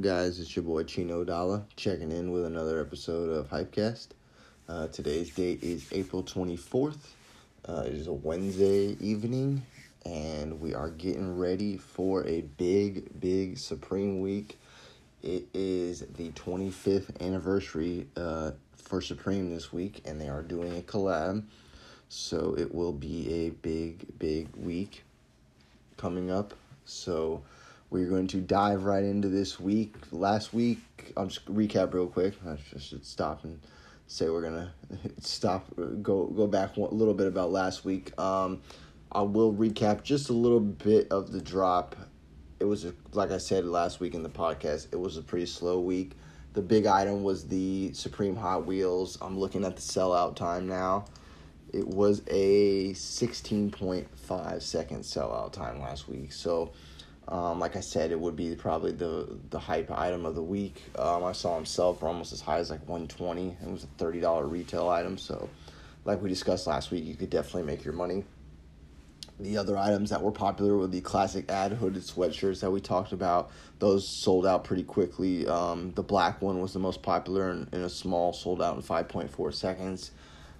guys? It's your boy Chino Dalla checking in with another episode of Hypecast. Uh, today's date is April 24th. Uh, it is a Wednesday evening, and we are getting ready for a big, big Supreme week. It is the 25th anniversary uh, for Supreme this week, and they are doing a collab. So it will be a big, big week coming up. So we're going to dive right into this week. Last week, I'll just recap real quick. I should stop and say we're gonna stop, go go back a little bit about last week. Um, I will recap just a little bit of the drop. It was a, like I said last week in the podcast. It was a pretty slow week. The big item was the Supreme Hot Wheels. I'm looking at the sellout time now. It was a 16.5 second sellout time last week. So um, like I said, it would be probably the the hype item of the week. Um, I saw them sell for almost as high as like 120. It was a thirty dollar retail item. So, like we discussed last week, you could definitely make your money. The other items that were popular were the classic ad hooded sweatshirts that we talked about. Those sold out pretty quickly. Um, the black one was the most popular in, in a small, sold out in 5.4 seconds.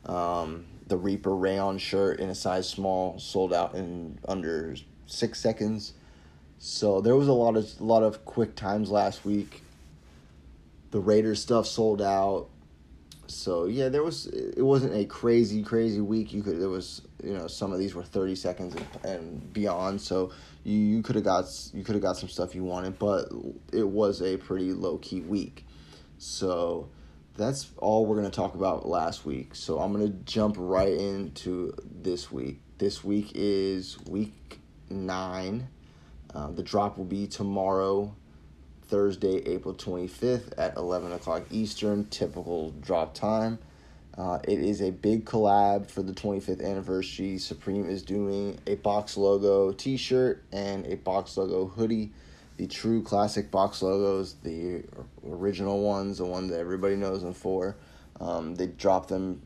Um, the Reaper rayon shirt in a size small sold out in under six seconds. So there was a lot of a lot of quick times last week. The Raiders stuff sold out. So yeah, there was it wasn't a crazy crazy week. You could there was you know some of these were thirty seconds and, beyond. So you, you could have got you could have got some stuff you wanted, but it was a pretty low key week. So that's all we're gonna talk about last week. So I'm gonna jump right into this week. This week is week nine um, the drop will be tomorrow, Thursday, April 25th at 11 o'clock Eastern, typical drop time. Uh, it is a big collab for the 25th anniversary. Supreme is doing a box logo t shirt and a box logo hoodie. The true classic box logos, the original ones, the one that everybody knows them for. Um, they drop them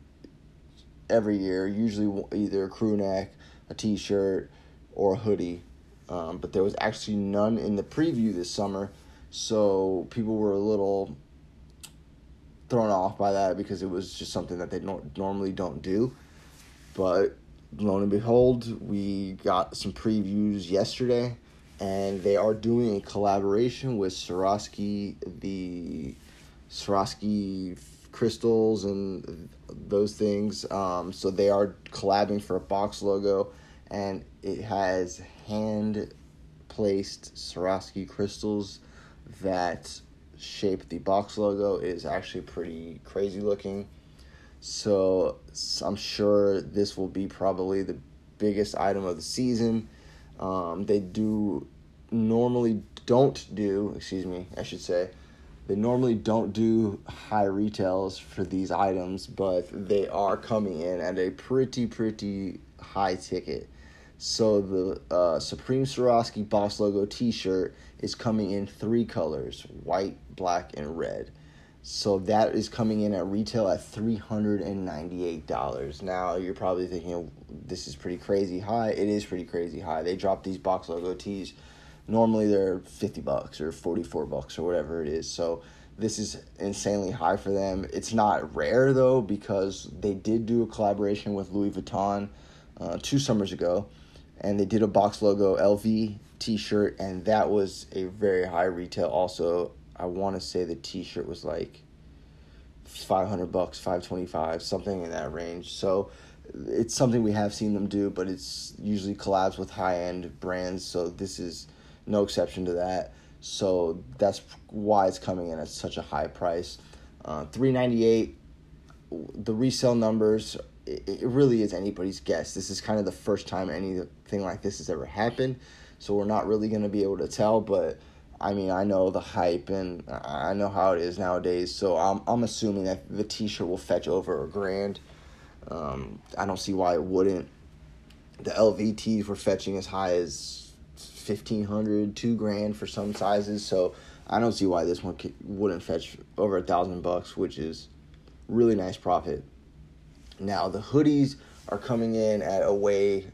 every year, usually either a crew neck, a t shirt, or a hoodie. Um, but there was actually none in the preview this summer, so people were a little thrown off by that because it was just something that they no- normally don't do. But lo and behold, we got some previews yesterday, and they are doing a collaboration with Swarovski, the Swarovski crystals and those things. Um, so they are collabing for a box logo, and it has hand placed Swarovski crystals that shape the box logo is actually pretty crazy looking. So I'm sure this will be probably the biggest item of the season. Um, they do normally don't do, excuse me, I should say, they normally don't do high retails for these items, but they are coming in at a pretty, pretty high ticket. So the uh, Supreme Swarovski Box logo T-shirt is coming in three colors: white, black, and red. So that is coming in at retail at three hundred and ninety-eight dollars. Now you're probably thinking this is pretty crazy high. It is pretty crazy high. They drop these box logo tees. Normally they're fifty bucks or forty-four bucks or whatever it is. So this is insanely high for them. It's not rare though because they did do a collaboration with Louis Vuitton uh, two summers ago and they did a box logo LV t-shirt and that was a very high retail. Also I want to say the t-shirt was like 500 bucks 525 something in that range. So it's something we have seen them do but it's usually collabs with high-end brands so this is no exception to that. So that's why it's coming in at such a high price. Uh, 398 the resale numbers it, it really is anybody's guess. This is kind of the first time anything like this has ever happened, so we're not really going to be able to tell. But I mean, I know the hype and I know how it is nowadays, so I'm I'm assuming that the T-shirt will fetch over a grand. Um, I don't see why it wouldn't. The LVTs were fetching as high as 1500 two grand for some sizes, so I don't see why this one wouldn't fetch over a thousand bucks, which is really nice profit. Now the hoodies are coming in at a way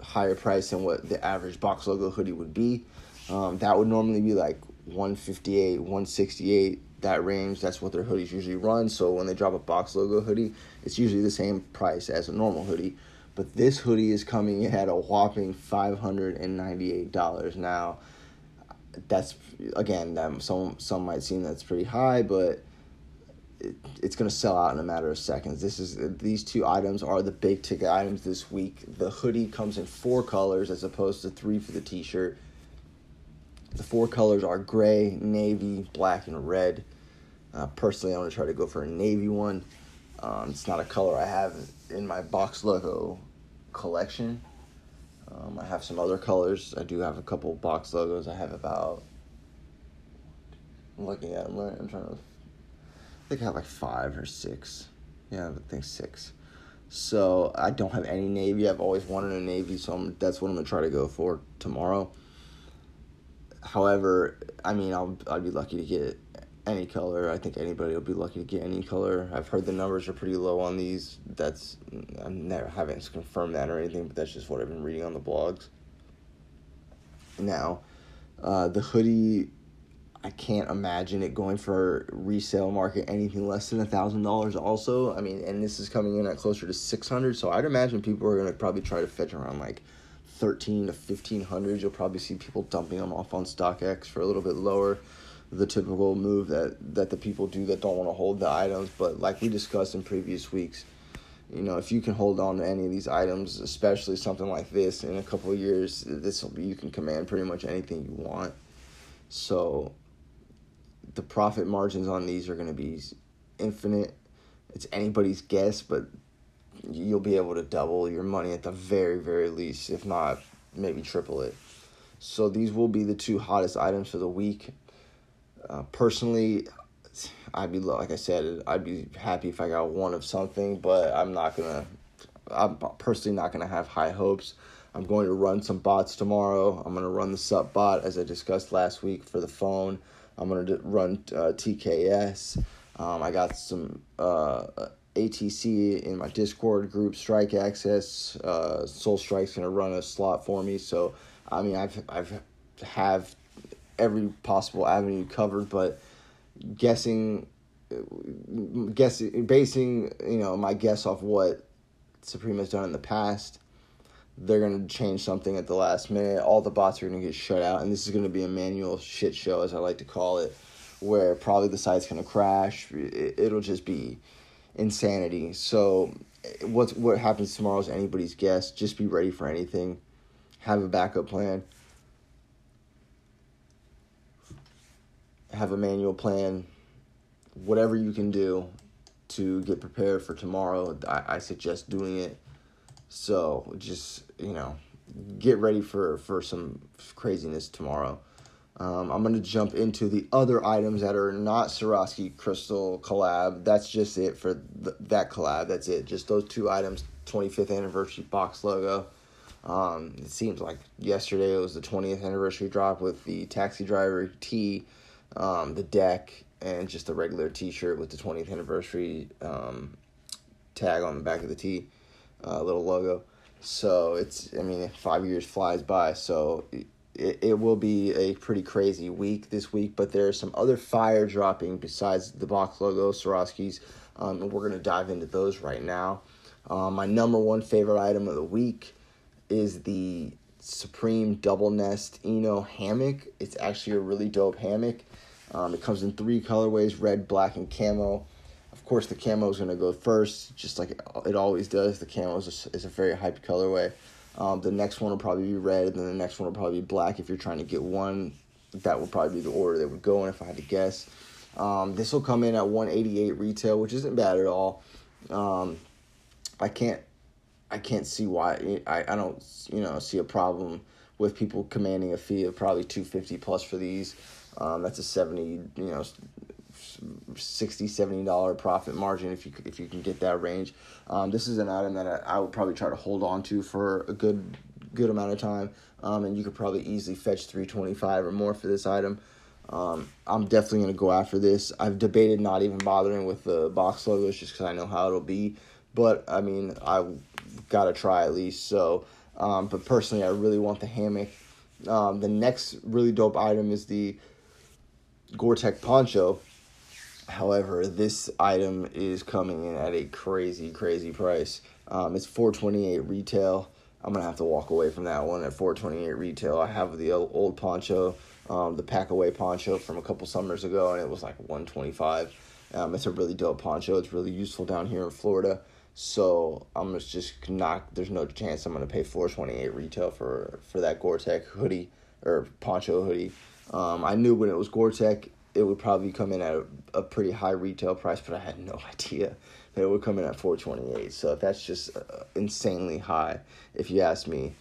higher price than what the average box logo hoodie would be. Um, that would normally be like 158, 168, that range. That's what their hoodies usually run. So when they drop a box logo hoodie, it's usually the same price as a normal hoodie. But this hoodie is coming in at a whopping $598 now. That's again, that some some might seem that's pretty high, but it, it's going to sell out in a matter of seconds. This is these two items are the big ticket items this week. The hoodie comes in four colors as opposed to three for the t-shirt. The four colors are gray, navy, black, and red. Uh, personally, I'm going to try to go for a navy one. Um, it's not a color I have in my box logo collection. Um, I have some other colors. I do have a couple box logos. I have about. I'm looking at them. I'm trying to. I think I have like five or six. Yeah, I think six. So I don't have any navy. I've always wanted a navy, so I'm, that's what I'm gonna try to go for tomorrow. However, I mean, I'll I'd be lucky to get any color. I think anybody will be lucky to get any color. I've heard the numbers are pretty low on these. That's I'm never haven't confirmed that or anything, but that's just what I've been reading on the blogs. Now, uh, the hoodie, I can't imagine it going for resale market anything less than a thousand dollars. Also, I mean, and this is coming in at closer to six hundred, so I'd imagine people are gonna probably try to fetch around like thirteen to fifteen hundred. You'll probably see people dumping them off on StockX for a little bit lower the typical move that that the people do that don't want to hold the items. But like we discussed in previous weeks, you know, if you can hold on to any of these items, especially something like this, in a couple of years, this will be you can command pretty much anything you want. So the profit margins on these are going to be infinite. It's anybody's guess, but you'll be able to double your money at the very very least, if not maybe triple it. So these will be the two hottest items for the week. Uh, personally, I'd be like I said, I'd be happy if I got one of something, but I'm not gonna. I'm personally not gonna have high hopes. I'm going to run some bots tomorrow. I'm gonna run the SUP bot as I discussed last week for the phone. I'm gonna run uh, TKS. Um, I got some uh, ATC in my Discord group, Strike Access. Uh, Soul Strike's gonna run a slot for me. So I mean, I've I've have every possible avenue covered, but guessing, guessing, basing, you know, my guess off what Supreme has done in the past, they're going to change something at the last minute. All the bots are going to get shut out, and this is going to be a manual shit show, as I like to call it, where probably the site's going to crash. It'll just be insanity. So, what what happens tomorrow is anybody's guess. Just be ready for anything. Have a backup plan. have a manual plan, whatever you can do to get prepared for tomorrow. I, I suggest doing it. So just you know, get ready for for some craziness tomorrow. Um, I'm gonna jump into the other items that are not Swarovski Crystal collab. That's just it for th- that collab. That's it. Just those two items. 25th anniversary box logo. Um, it seems like yesterday it was the 20th anniversary drop with the taxi driver T um, the deck, and just a regular T-shirt with the 20th anniversary um, tag on the back of the T, uh, little logo. So it's, I mean, five years flies by. So it, it will be a pretty crazy week this week, but there are some other fire dropping besides the box logo, Swarovskis, um, and we're going to dive into those right now. Um, my number one favorite item of the week is the Supreme Double Nest Eno hammock. It's actually a really dope hammock. Um, it comes in three colorways red, black, and camo. Course, the camo is going to go first, just like it always does. The camo is a, is a very hyped colorway. Um, the next one will probably be red, and then the next one will probably be black. If you're trying to get one, that would probably be the order that would go in if I had to guess. Um, this will come in at 188 retail, which isn't bad at all. Um, I can't I can't see why I, I don't you know see a problem with people commanding a fee of probably 250 plus for these. Um, that's a 70, you know, 60 70 dollar profit margin if you if you can get that range. Um, this is an item that I, I, would probably try to hold on to for a good good amount of time. Um, and you could probably easily fetch 325 or more for this item. Um, i'm definitely going to go after this. I've debated not even bothering with the box logos just because i know how it'll be. But i mean i gotta try at least so um, but personally i really want the hammock. Um, the next really dope item is the Gore-Tex poncho. However, this item is coming in at a crazy, crazy price. Um, it's four twenty eight retail. I'm gonna have to walk away from that one at four twenty eight retail. I have the old poncho, um, the pack away poncho from a couple summers ago, and it was like one twenty five. Um, it's a really dope poncho. It's really useful down here in Florida. So I'm just not. There's no chance I'm gonna pay four twenty eight retail for for that Gore-Tex hoodie or poncho hoodie. Um, I knew when it was Gore-Tex, it would probably come in at a, a, pretty high retail price, but I had no idea that it would come in at 428. So that's just uh, insanely high, if you ask me.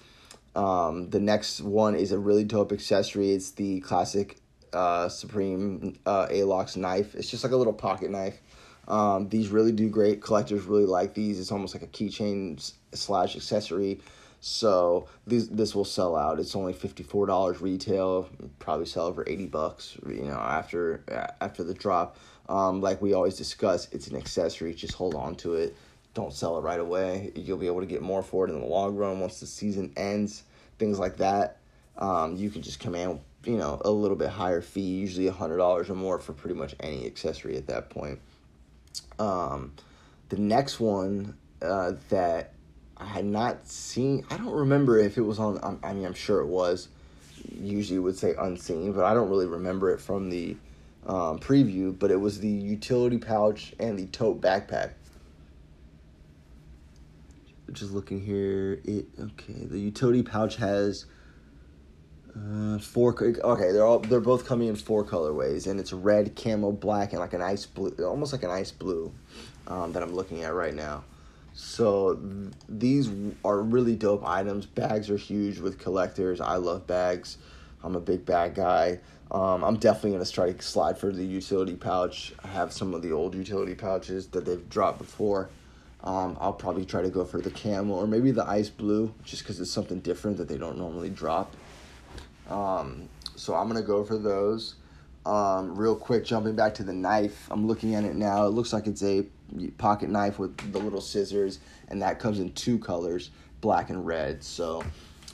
Um, the next one is a really dope accessory. It's the classic uh, Supreme uh, Alox knife. It's just like a little pocket knife. Um, these really do great. Collectors really like these. It's almost like a keychain slash accessory. So this this will sell out. It's only fifty four dollars retail. Probably sell for eighty bucks. You know after after the drop. Um, like we always discuss, it's an accessory. Just hold on to it. Don't sell it right away. You'll be able to get more for it in the long run once the season ends. Things like that. Um, you can just command you know a little bit higher fee, usually a hundred dollars or more for pretty much any accessory at that point. Um, the next one uh, that I had not seen. I don't remember if it was on. I mean, I'm sure it was. Usually would say unseen, but I don't really remember it from the um, preview. But it was the utility pouch and the tote backpack. Just looking here, it okay. The utility pouch has uh, four. Okay, they're all they're both coming in four colorways, and it's red, camo, black, and like an ice blue, almost like an ice blue, um, that I'm looking at right now. So th- these are really dope items. Bags are huge with collectors. I love bags. I'm a big bag guy. Um, I'm definitely gonna to slide for the utility pouch. I have some of the old utility pouches that they've dropped before. Um, I'll probably try to go for the camel or maybe the ice blue, just because it's something different that they don't normally drop. Um, so I'm gonna go for those. Um, real quick, jumping back to the knife, I'm looking at it now. It looks like it's a pocket knife with the little scissors, and that comes in two colors, black and red. So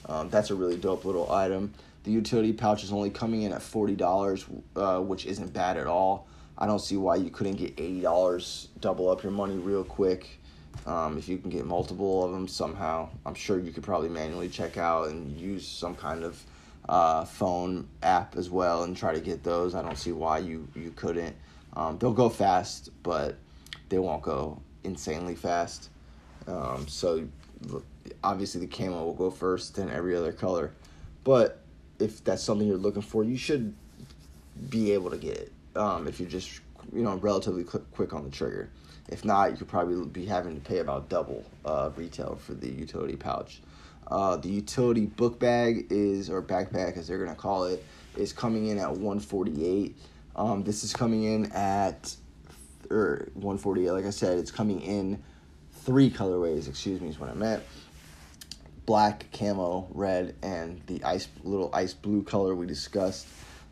um, that's a really dope little item. The utility pouch is only coming in at forty dollars, uh, which isn't bad at all. I don't see why you couldn't get eighty dollars, double up your money real quick. Um, if you can get multiple of them somehow, I'm sure you could probably manually check out and use some kind of uh, phone app as well and try to get those. I don't see why you you couldn't. Um, they'll go fast, but they won't go insanely fast. Um, so obviously the camo will go first, then every other color. But if that's something you're looking for, you should be able to get it. Um, if you're just you know relatively quick on the trigger. If not, you could probably be having to pay about double uh, retail for the utility pouch. Uh, the utility book bag is or backpack as they're gonna call it is coming in at 148. Um, this is coming in at or 148. Like I said, it's coming in three colorways. Excuse me, is what I meant. Black, camo, red, and the ice little ice blue color we discussed.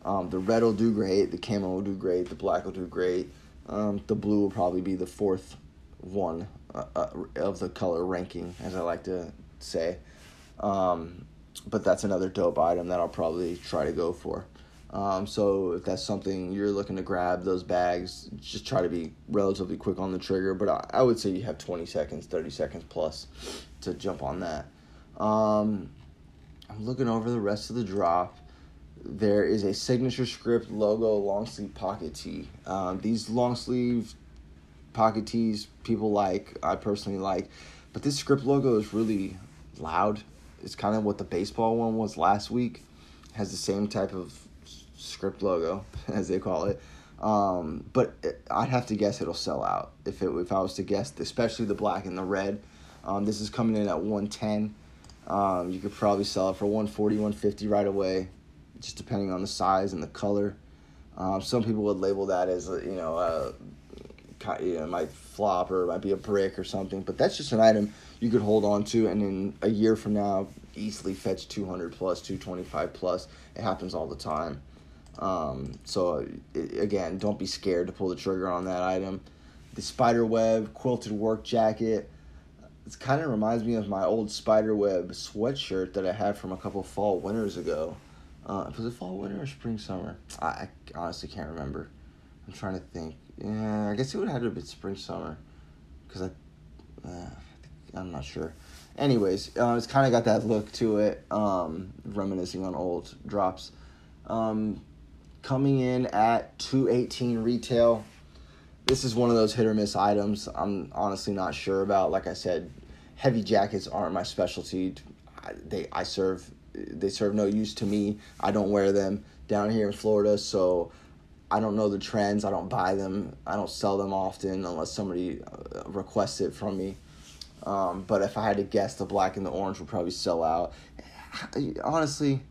Um, the red will do great. The camo will do great. The black will do great. Um, the blue will probably be the fourth one uh, uh, of the color ranking, as I like to say. Um, but that's another dope item that I'll probably try to go for. Um, so if that's something you're looking to grab, those bags, just try to be relatively quick on the trigger. But I, I would say you have 20 seconds, 30 seconds plus to jump on that. Um, I'm looking over the rest of the drop. There is a signature script logo long sleeve pocket tee. Um, these long sleeve pocket tees people like, I personally like, but this script logo is really loud. It's kind of what the baseball one was last week. It has the same type of script logo, as they call it. Um, but it, I'd have to guess it'll sell out if it if I was to guess, especially the black and the red. Um, this is coming in at 110. Um, you could probably sell it for 140, 150 right away, just depending on the size and the color. Um, some people would label that as you know, uh, you know, it might flop or it might be a brick or something. But that's just an item you could hold on to, and in a year from now, easily fetch 200 plus, 225 plus. It happens all the time. Um, so it, again, don't be scared to pull the trigger on that item. The spider web quilted work jacket. It kind of reminds me of my old spider web sweatshirt that I had from a couple fall winters ago. Uh, was it fall, winter, or spring, summer? I, I honestly can't remember. I'm trying to think. Yeah, I guess it would have to be spring, summer, because I, uh, I'm not sure. Anyways, uh, it's kind of got that look to it, um, reminiscing on old drops. Um, coming in at 218 retail. This is one of those hit or miss items. I'm honestly not sure about. Like I said, heavy jackets aren't my specialty. I, they I serve they serve no use to me. I don't wear them down here in Florida, so I don't know the trends. I don't buy them. I don't sell them often unless somebody uh, requests it from me. Um, but if I had to guess, the black and the orange would probably sell out. Honestly,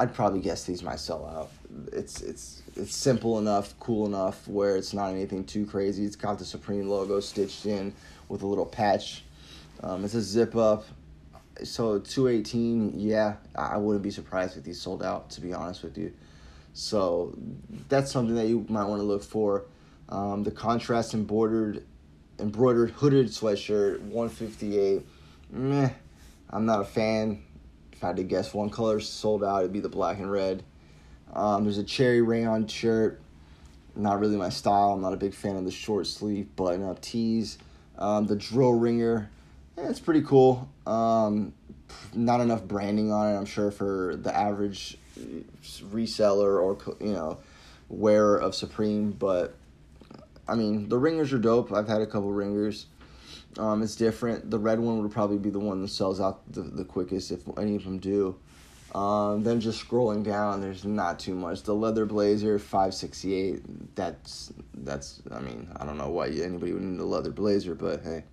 I'd probably guess these might sell out. It's it's it's simple enough, cool enough where it's not anything too crazy. It's got the Supreme logo stitched in with a little patch. Um, it's a zip up. So 218, yeah, I wouldn't be surprised if these sold out. To be honest with you, so that's something that you might want to look for. Um, the contrast embroidered embroidered hooded sweatshirt, 158. Meh, I'm not a fan. If I had to guess one color sold out, it'd be the black and red. Um, there's a cherry rayon shirt. Not really my style. I'm not a big fan of the short sleeve button up tees. Um, the drill ringer, yeah, it's pretty cool. Um, not enough branding on it, I'm sure, for the average reseller or you know wearer of Supreme, but I mean, the ringers are dope. I've had a couple ringers. Um, it's different. The red one would probably be the one that sells out the, the quickest if any of them do. Um, then just scrolling down, there's not too much. The leather blazer, five sixty eight. That's that's. I mean, I don't know why anybody would need a leather blazer, but hey,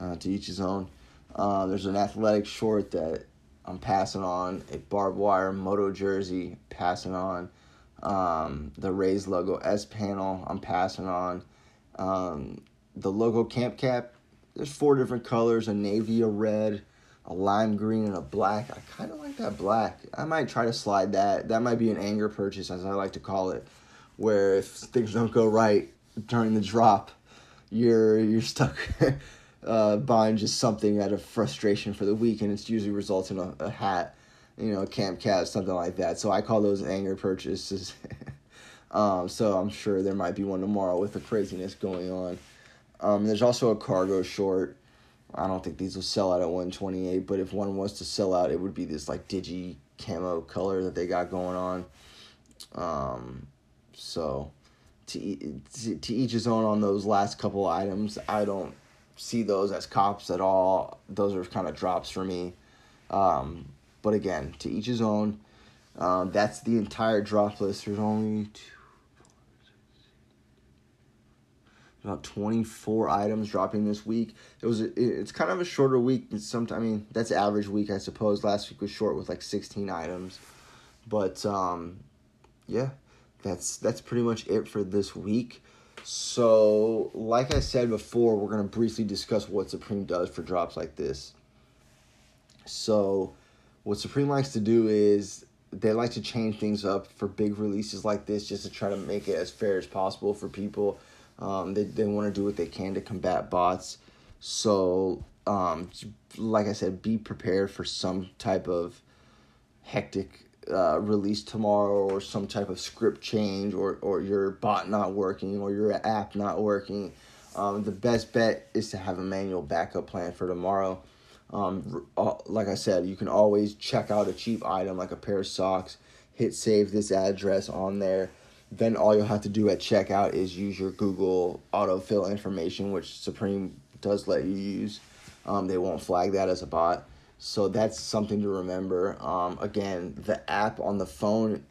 uh, to each his own. Uh, there's an athletic short that I'm passing on. A barbed wire moto jersey, passing on. Um, the Rays logo S panel, I'm passing on. Um, the logo camp cap, there's four different colors a navy, a red, a lime green, and a black. I kind of like that black. I might try to slide that. That might be an anger purchase, as I like to call it, where if things don't go right during the drop, you're you're stuck uh, buying just something out of frustration for the week, and it's usually results in a, a hat, you know, a camp cap, something like that. So I call those anger purchases. Um, so I'm sure there might be one tomorrow with the craziness going on. Um, there's also a cargo short. I don't think these will sell out at 128, but if one was to sell out, it would be this like digi camo color that they got going on. Um, so to, to to each his own on those last couple items. I don't see those as cops at all. Those are kind of drops for me. Um, but again, to each his own. Um, that's the entire drop list. There's only two, about 24 items dropping this week. It was it's kind of a shorter week. Sometimes I mean that's average week I suppose. Last week was short with like 16 items, but um, yeah, that's that's pretty much it for this week. So, like I said before, we're gonna briefly discuss what Supreme does for drops like this. So, what Supreme likes to do is they like to change things up for big releases like this, just to try to make it as fair as possible for people um, they they want to do what they can to combat bots. So, um, like I said, be prepared for some type of hectic uh, release tomorrow or some type of script change or, or your bot not working or your app not working. Um, the best bet is to have a manual backup plan for tomorrow. Um, uh, like I said, you can always check out a cheap item like a pair of socks, hit save this address on there, then all you'll have to do at checkout is use your Google autofill information, which Supreme does let you use. Um, they won't flag that as a bot. So that's something to remember. Um, again, the app on the phone,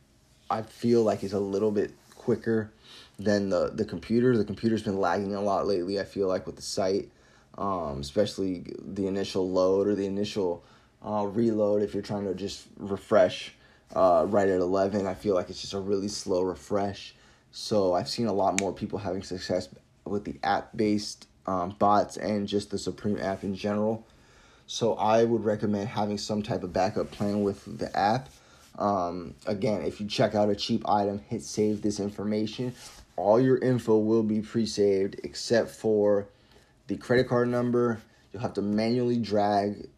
I feel like is a little bit quicker than the, the computer. The computer's been lagging a lot lately, I feel like, with the site, um, especially the initial load or the initial uh, reload if you're trying to just refresh uh, right at 11. I feel like it's just a really slow refresh. So I've seen a lot more people having success with the app based um, bots and just the Supreme app in general. So I would recommend having some type of backup plan with the app. Um, again, if you check out a cheap item, hit save this information. All your info will be pre saved except for the credit card number. You'll have to manually drag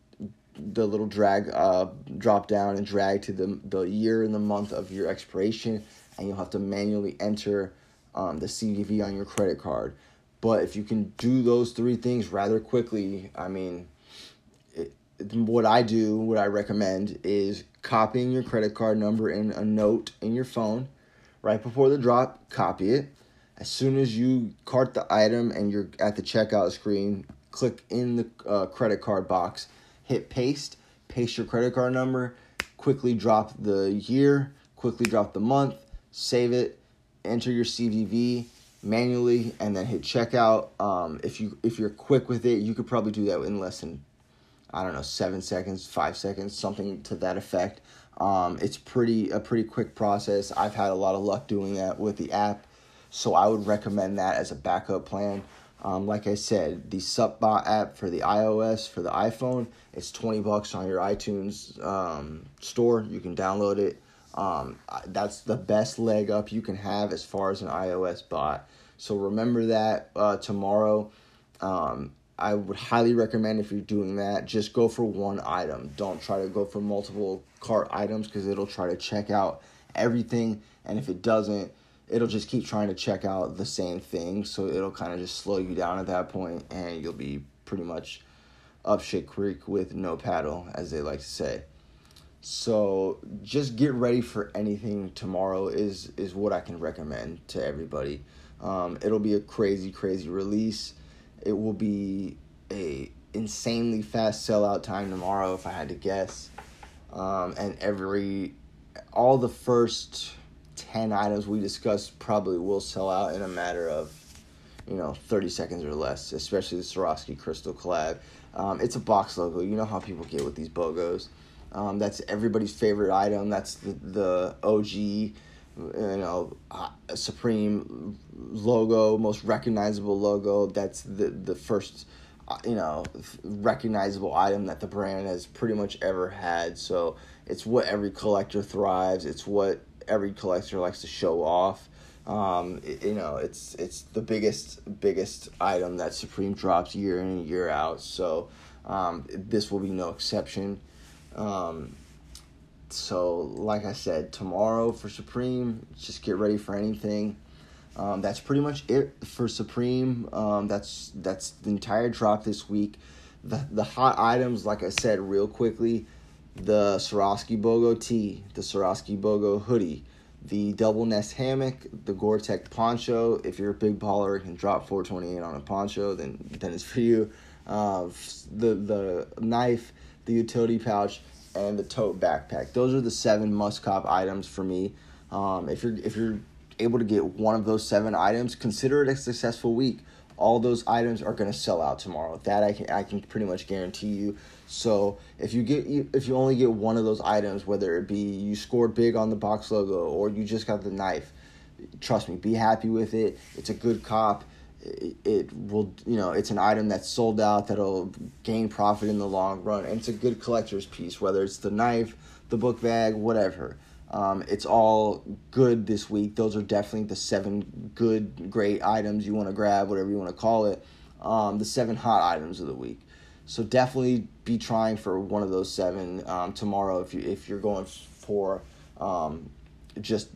the little drag uh, drop down and drag to the the year and the month of your expiration, and you'll have to manually enter um, the CVV on your credit card. But if you can do those three things rather quickly, I mean, it, what I do, what I recommend is copying your credit card number in a note in your phone right before the drop, copy it. As soon as you cart the item and you're at the checkout screen, click in the uh, credit card box, hit paste, paste your credit card number, quickly drop the year, quickly drop the month, save it, enter your CVV manually, and then hit checkout. Um, if you if you're quick with it, you could probably do that in less than I don't know seven seconds, five seconds, something to that effect. Um, it's pretty a pretty quick process. I've had a lot of luck doing that with the app, so I would recommend that as a backup plan. Um, like I said, the SupBot app for the iOS for the iPhone, it's twenty bucks on your iTunes um, store. You can download it. Um, that's the best leg up you can have as far as an iOS bot. So remember that uh, tomorrow. Um, I would highly recommend if you're doing that, just go for one item. Don't try to go for multiple cart items because it'll try to check out everything. And if it doesn't, it'll just keep trying to check out the same thing. So it'll kind of just slow you down at that point and you'll be pretty much up shit creek with no paddle, as they like to say. So just get ready for anything tomorrow is is what I can recommend to everybody. Um, it'll be a crazy, crazy release. It will be a insanely fast sellout time tomorrow, if I had to guess. Um, and every all the first 10 items we discussed probably will sell out in a matter of you know 30 seconds or less especially the Swarovski crystal collab. Um, it's a box logo. You know how people get with these bogos. Um, that's everybody's favorite item. That's the, the og you know uh, supreme logo most recognizable logo. That's the the first uh, you know recognizable item that the brand has pretty much ever had. So it's what every collector thrives. It's what every collector likes to show off. Um, it, you know, it's it's the biggest biggest item that Supreme drops year in and year out. So um, this will be no exception. Um, so, like I said, tomorrow for Supreme, just get ready for anything. Um, that's pretty much it for Supreme. Um, that's that's the entire drop this week. The the hot items, like I said, real quickly the Swarovski Bogo tee, the Swarovski Bogo hoodie, the double nest hammock, the Gore-Tex poncho. If you're a big baller and can drop 428 on a poncho, then then it's for you. Uh, the the knife, the utility pouch, and the tote backpack. Those are the seven must cop items for me. Um, if you're if you're able to get one of those seven items, consider it a successful week all those items are going to sell out tomorrow. That I can I can pretty much guarantee you. So if you get if you only get one of those items, whether it be you scored big on the box logo or you just got the knife, trust me, be happy with it. It's a good cop. It, it will you know it's an item that's sold out that'll gain profit in the long run, and it's a good collector's piece. Whether it's the knife, the book bag, whatever. Um, it's all good this week. Those are definitely the seven good, great items you want to grab, whatever you want to call it. Um, the seven hot items of the week. So definitely be trying for one of those seven um, tomorrow if you if you're going for um, just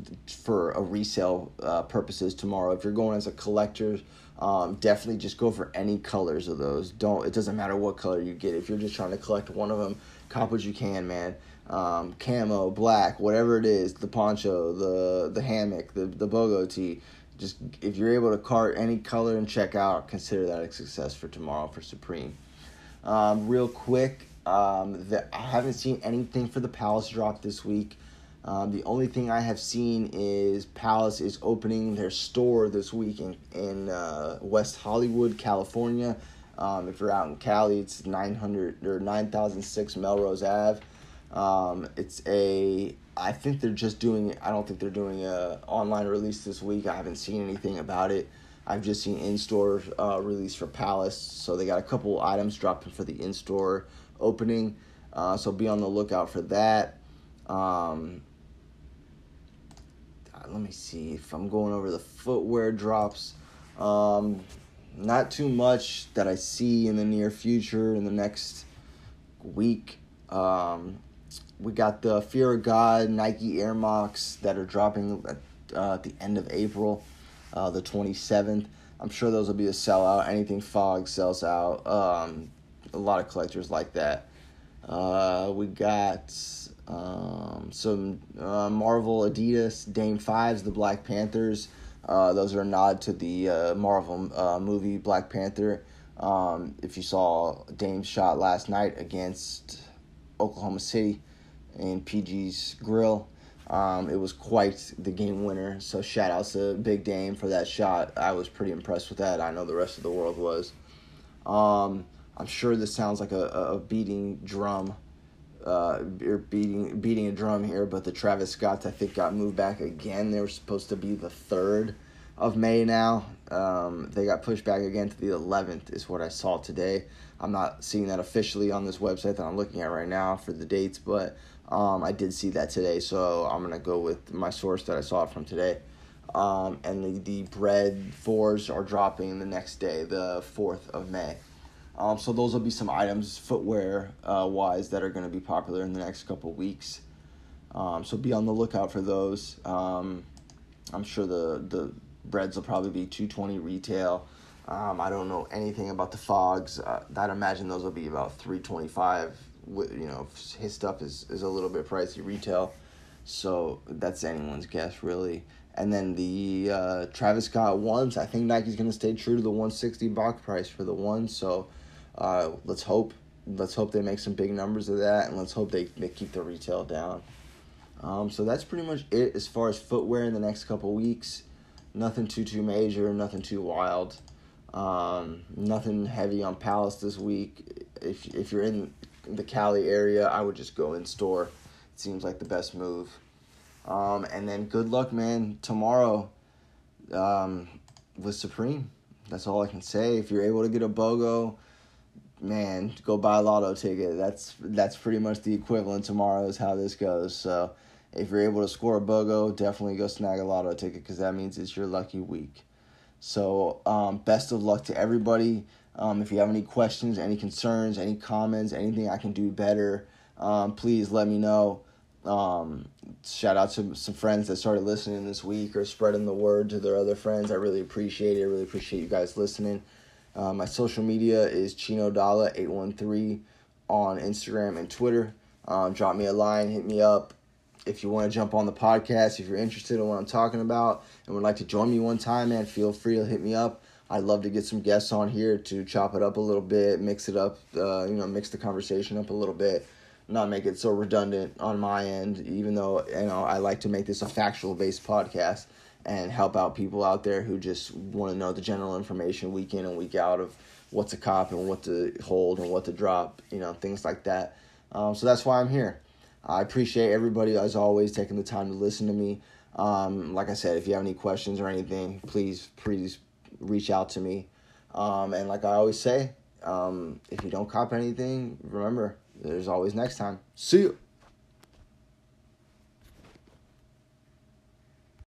for a resale uh, purposes tomorrow. If you're going as a collector, um, definitely just go for any colors of those. Don't it doesn't matter what color you get. If you're just trying to collect one of them, cop what you can, man um, camo, black, whatever it is, the poncho, the the hammock, the the bogo tee. Just if you're able to cart any color and check out, consider that a success for tomorrow for Supreme. Um, real quick, um, the, I haven't seen anything for the Palace drop this week. Um, the only thing I have seen is Palace is opening their store this week in, in uh, West Hollywood, California. Um, if you're out in Cali, it's 900 or 9006 Melrose Ave. Um, it's a I think they're just doing. I don't think they're doing a online release this week. I haven't seen anything about it. I've just seen in store uh, release for Palace, so they got a couple items dropping for the in store opening. Uh, so be on the lookout for that. Um, uh, let me see if I'm going over the footwear drops. Um, not too much that I see in the near future in the next week Um, we got the Fear of God Nike Air Max that are dropping at, uh, at the end of April, uh, the 27th. I'm sure those will be a sellout. Anything Fog sells out. Um, a lot of collectors like that. Uh, we got um, some uh, Marvel Adidas Dame Fives, the Black Panthers. Uh, those are a nod to the uh, Marvel movie Black Panther. Um, if you saw Dame's shot last night against Oklahoma City in PG's Grill, um, it was quite the game winner. So shout out to Big Dame for that shot. I was pretty impressed with that. I know the rest of the world was. Um, I'm sure this sounds like a, a beating drum, uh, beating beating a drum here, but the Travis Scotts I think got moved back again. They were supposed to be the third of May now. Um, they got pushed back again to the 11th, is what I saw today. I'm not seeing that officially on this website that I'm looking at right now for the dates, but um, I did see that today, so I'm gonna go with my source that I saw it from today. Um, and the, the bread fours are dropping the next day, the 4th of May. Um, so those will be some items, footwear uh, wise, that are going to be popular in the next couple weeks. Um, so be on the lookout for those. Um, I'm sure the the breads will probably be 220 retail. Um, I don't know anything about the fogs. Uh, I'd imagine those will be about 325. You know, his stuff is, is a little bit pricey retail, so that's anyone's guess really. And then the uh, Travis Scott ones, I think Nike's gonna stay true to the 160 box price for the ones. So uh, let's hope let's hope they make some big numbers of that, and let's hope they, they keep the retail down. Um, so that's pretty much it as far as footwear in the next couple weeks. Nothing too too major, nothing too wild. Um, nothing heavy on Palace this week. If if you're in the Cali area, I would just go in store. It seems like the best move. Um, and then good luck, man. Tomorrow, um, with Supreme. That's all I can say. If you're able to get a BOGO, man, go buy a lotto ticket. That's that's pretty much the equivalent tomorrow is how this goes. So if you're able to score a BOGO, definitely go snag a lotto ticket because that means it's your lucky week. So um, best of luck to everybody. Um, if you have any questions, any concerns, any comments, anything I can do better, um, please let me know. Um, shout out to some friends that started listening this week or spreading the word to their other friends. I really appreciate it. I really appreciate you guys listening. Uh, my social media is Chino Dalla 813 on Instagram and Twitter. Um, drop me a line, hit me up. If you want to jump on the podcast, if you're interested in what I'm talking about and would like to join me one time, man, feel free to hit me up. I'd love to get some guests on here to chop it up a little bit, mix it up, uh, you know, mix the conversation up a little bit, not make it so redundant on my end. Even though you know I like to make this a factual based podcast and help out people out there who just want to know the general information week in and week out of what to cop and what to hold and what to drop, you know, things like that. Um, so that's why I'm here. I appreciate everybody, as always, taking the time to listen to me. Um, like I said, if you have any questions or anything, please, please reach out to me. Um, and like I always say, um, if you don't cop anything, remember, there's always next time. See you.